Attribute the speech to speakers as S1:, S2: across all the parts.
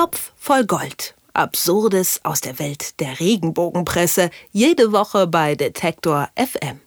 S1: Topf voll Gold. Absurdes aus der Welt der Regenbogenpresse. Jede Woche bei Detektor FM.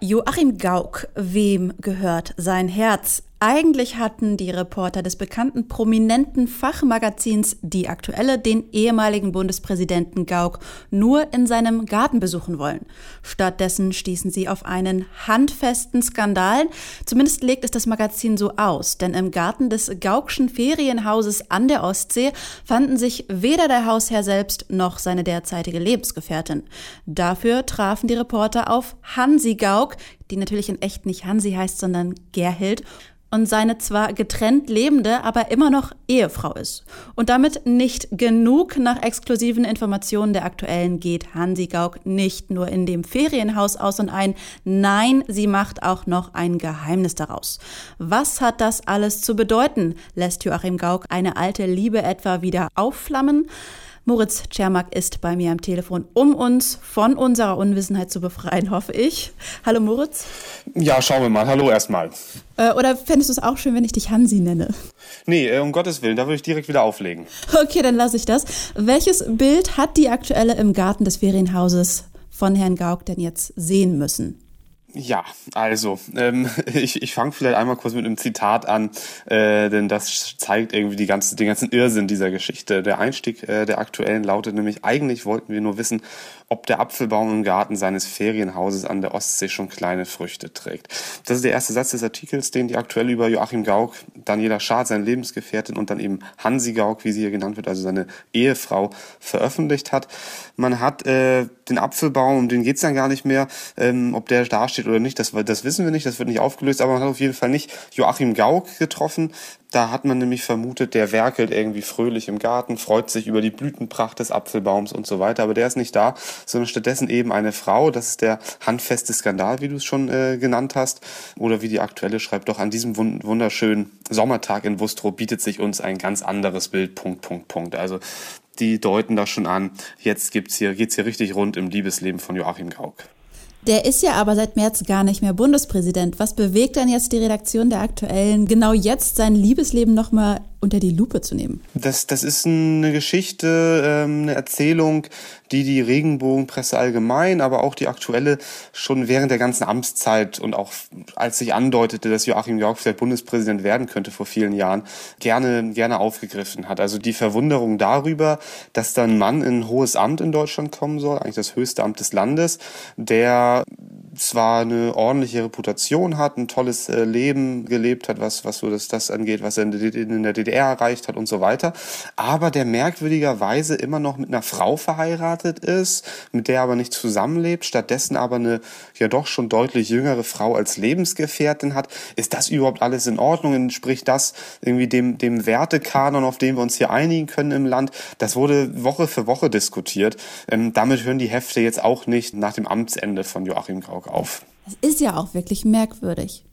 S2: Joachim Gauck, wem gehört sein Herz? Eigentlich hatten die Reporter des bekannten prominenten Fachmagazins Die Aktuelle den ehemaligen Bundespräsidenten Gauck nur in seinem Garten besuchen wollen. Stattdessen stießen sie auf einen handfesten Skandal. Zumindest legt es das Magazin so aus, denn im Garten des Gaukschen Ferienhauses an der Ostsee fanden sich weder der Hausherr selbst noch seine derzeitige Lebensgefährtin. Dafür trafen die Reporter auf Hansi Gauck, die natürlich in echt nicht Hansi heißt, sondern Gerhild und seine zwar getrennt lebende, aber immer noch Ehefrau ist. Und damit nicht genug nach exklusiven Informationen der aktuellen geht Hansi Gauck nicht nur in dem Ferienhaus aus und ein, nein, sie macht auch noch ein Geheimnis daraus. Was hat das alles zu bedeuten? Lässt Joachim Gauck eine alte Liebe etwa wieder aufflammen? Moritz Czermak ist bei mir am Telefon, um uns von unserer Unwissenheit zu befreien, hoffe ich. Hallo Moritz.
S3: Ja, schauen wir mal. Hallo erstmal.
S2: Äh, oder fändest du es auch schön, wenn ich dich Hansi nenne?
S3: Nee, äh, um Gottes Willen, da würde ich direkt wieder auflegen.
S2: Okay, dann lasse ich das. Welches Bild hat die aktuelle im Garten des Ferienhauses von Herrn Gauck denn jetzt sehen müssen?
S3: Ja, also ähm, ich, ich fange vielleicht einmal kurz mit einem Zitat an, äh, denn das zeigt irgendwie die ganze, den ganzen Irrsinn dieser Geschichte. Der Einstieg äh, der aktuellen lautet nämlich, eigentlich wollten wir nur wissen, ob der Apfelbaum im Garten seines Ferienhauses an der Ostsee schon kleine Früchte trägt. Das ist der erste Satz des Artikels, den die aktuell über Joachim Gauck, Daniela Schad, seine Lebensgefährtin und dann eben Hansi Gauck, wie sie hier genannt wird, also seine Ehefrau, veröffentlicht hat. Man hat äh, den Apfelbaum, um den geht's dann gar nicht mehr, ähm, ob der dasteht oder nicht, das, das wissen wir nicht, das wird nicht aufgelöst, aber man hat auf jeden Fall nicht Joachim Gauck getroffen. Da hat man nämlich vermutet, der werkelt irgendwie fröhlich im Garten, freut sich über die Blütenpracht des Apfelbaums und so weiter, aber der ist nicht da, sondern stattdessen eben eine Frau, das ist der handfeste Skandal, wie du es schon äh, genannt hast, oder wie die aktuelle schreibt, doch an diesem wunderschönen Sommertag in Wustrow bietet sich uns ein ganz anderes Bild, Punkt, Punkt, Punkt. Also die deuten das schon an, jetzt gibt's hier, geht's hier richtig rund im Liebesleben von Joachim Gauck.
S2: Der ist ja aber seit März gar nicht mehr Bundespräsident. Was bewegt denn jetzt die Redaktion der Aktuellen, genau jetzt sein Liebesleben nochmal unter die Lupe zu nehmen?
S3: Das, das ist eine Geschichte, ähm, eine Erzählung, die die Regenbogenpresse allgemein, aber auch die aktuelle schon während der ganzen Amtszeit und auch als sich andeutete, dass Joachim Gauck vielleicht Bundespräsident werden könnte vor vielen Jahren, gerne, gerne aufgegriffen hat. Also die Verwunderung darüber, dass dann ein Mann in ein hohes Amt in Deutschland kommen soll, eigentlich das höchste Amt des Landes, der zwar eine ordentliche Reputation hat, ein tolles äh, Leben gelebt hat, was, was so das, das angeht, was er in der DDR erreicht hat und so weiter, aber der merkwürdigerweise immer noch mit einer Frau verheiratet ist, mit der aber nicht zusammenlebt, stattdessen aber eine ja doch schon deutlich jüngere Frau als Lebensgefährtin hat. Ist das überhaupt alles in Ordnung? Entspricht das irgendwie dem, dem Wertekanon, auf den wir uns hier einigen können im Land? Das wurde Woche für Woche diskutiert. Ähm, damit hören die Hefte jetzt auch nicht nach dem Amtsende von Joachim Auf.
S2: Das ist ja auch wirklich merkwürdig.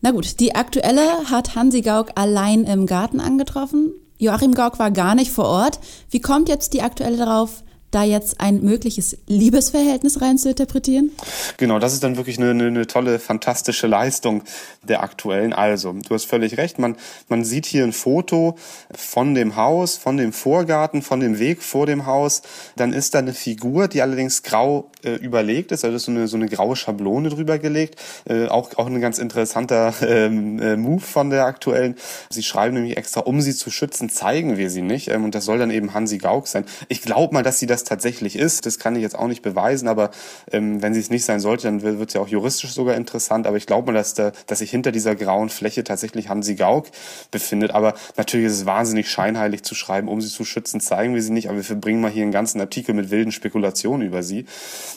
S2: Na gut, die aktuelle hat Hansi Gauck allein im Garten angetroffen. Joachim Gauck war gar nicht vor Ort. Wie kommt jetzt die aktuelle darauf, da jetzt ein mögliches Liebesverhältnis rein zu interpretieren?
S3: Genau, das ist dann wirklich eine, eine, eine, tolle, fantastische Leistung der aktuellen. Also, du hast völlig recht, man, man sieht hier ein Foto von dem Haus, von dem Vorgarten, von dem Weg vor dem Haus. Dann ist da eine Figur, die allerdings grau äh, überlegt ist, also so eine, so eine graue Schablone drüber gelegt. Äh, auch, auch ein ganz interessanter ähm, äh, Move von der aktuellen. Sie schreiben nämlich extra, um sie zu schützen, zeigen wir sie nicht. Ähm, und das soll dann eben Hansi Gauck sein. Ich glaube mal, dass sie das das tatsächlich ist. Das kann ich jetzt auch nicht beweisen, aber ähm, wenn sie es nicht sein sollte, dann wird es ja auch juristisch sogar interessant. Aber ich glaube mal, dass, da, dass sich hinter dieser grauen Fläche tatsächlich Hansi Gauck befindet. Aber natürlich ist es wahnsinnig scheinheilig zu schreiben, um sie zu schützen, zeigen wir sie nicht. Aber wir verbringen mal hier einen ganzen Artikel mit wilden Spekulationen über sie.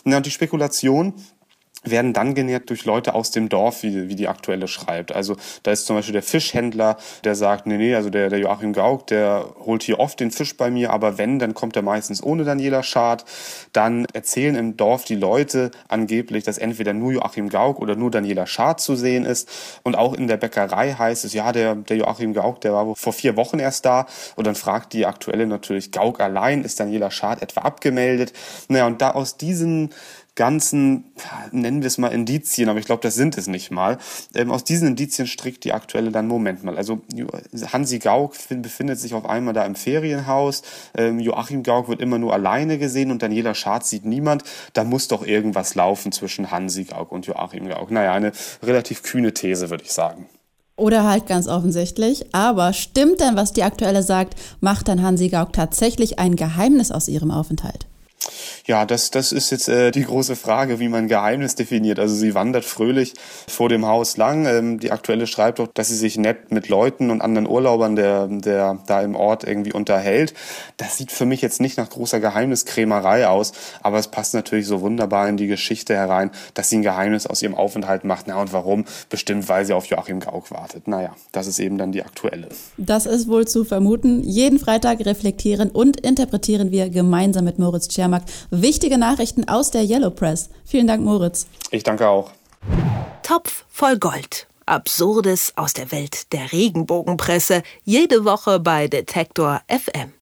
S3: Na, und die Spekulation, werden dann genährt durch Leute aus dem Dorf, wie, wie die aktuelle schreibt. Also da ist zum Beispiel der Fischhändler, der sagt, nee, nee, also der, der Joachim Gauck, der holt hier oft den Fisch bei mir, aber wenn, dann kommt er meistens ohne Daniela Schad. Dann erzählen im Dorf die Leute angeblich, dass entweder nur Joachim Gauck oder nur Daniela Schad zu sehen ist. Und auch in der Bäckerei heißt es, ja, der, der Joachim Gauck, der war vor vier Wochen erst da. Und dann fragt die aktuelle natürlich, Gauck allein, ist Daniela Schad etwa abgemeldet? Naja, und da aus diesen ganzen, nennen wir es mal Indizien, aber ich glaube, das sind es nicht mal. Ähm, aus diesen Indizien strickt die aktuelle dann, Moment mal, also Hansi Gauck befindet sich auf einmal da im Ferienhaus, ähm, Joachim Gauck wird immer nur alleine gesehen und Daniela Scharz sieht niemand. Da muss doch irgendwas laufen zwischen Hansi Gauck und Joachim Gauck. Naja, eine relativ kühne These, würde ich sagen.
S2: Oder halt ganz offensichtlich. Aber stimmt denn, was die Aktuelle sagt? Macht dann Hansi Gauck tatsächlich ein Geheimnis aus ihrem Aufenthalt?
S3: Ja, das, das ist jetzt äh, die große Frage, wie man Geheimnis definiert. Also sie wandert fröhlich vor dem Haus lang. Ähm, die aktuelle schreibt doch, dass sie sich nett mit Leuten und anderen Urlaubern, der, der da im Ort irgendwie unterhält. Das sieht für mich jetzt nicht nach großer Geheimniskrämerei aus, aber es passt natürlich so wunderbar in die Geschichte herein, dass sie ein Geheimnis aus ihrem Aufenthalt macht. Na und warum? Bestimmt, weil sie auf Joachim Gauck wartet. Naja, das ist eben dann die aktuelle.
S2: Das ist wohl zu vermuten. Jeden Freitag reflektieren und interpretieren wir gemeinsam mit Moritz Czermak wichtige Nachrichten aus der Yellow Press. Vielen Dank, Moritz.
S3: Ich danke auch.
S1: Topf voll Gold. Absurdes aus der Welt der Regenbogenpresse. Jede Woche bei Detektor FM.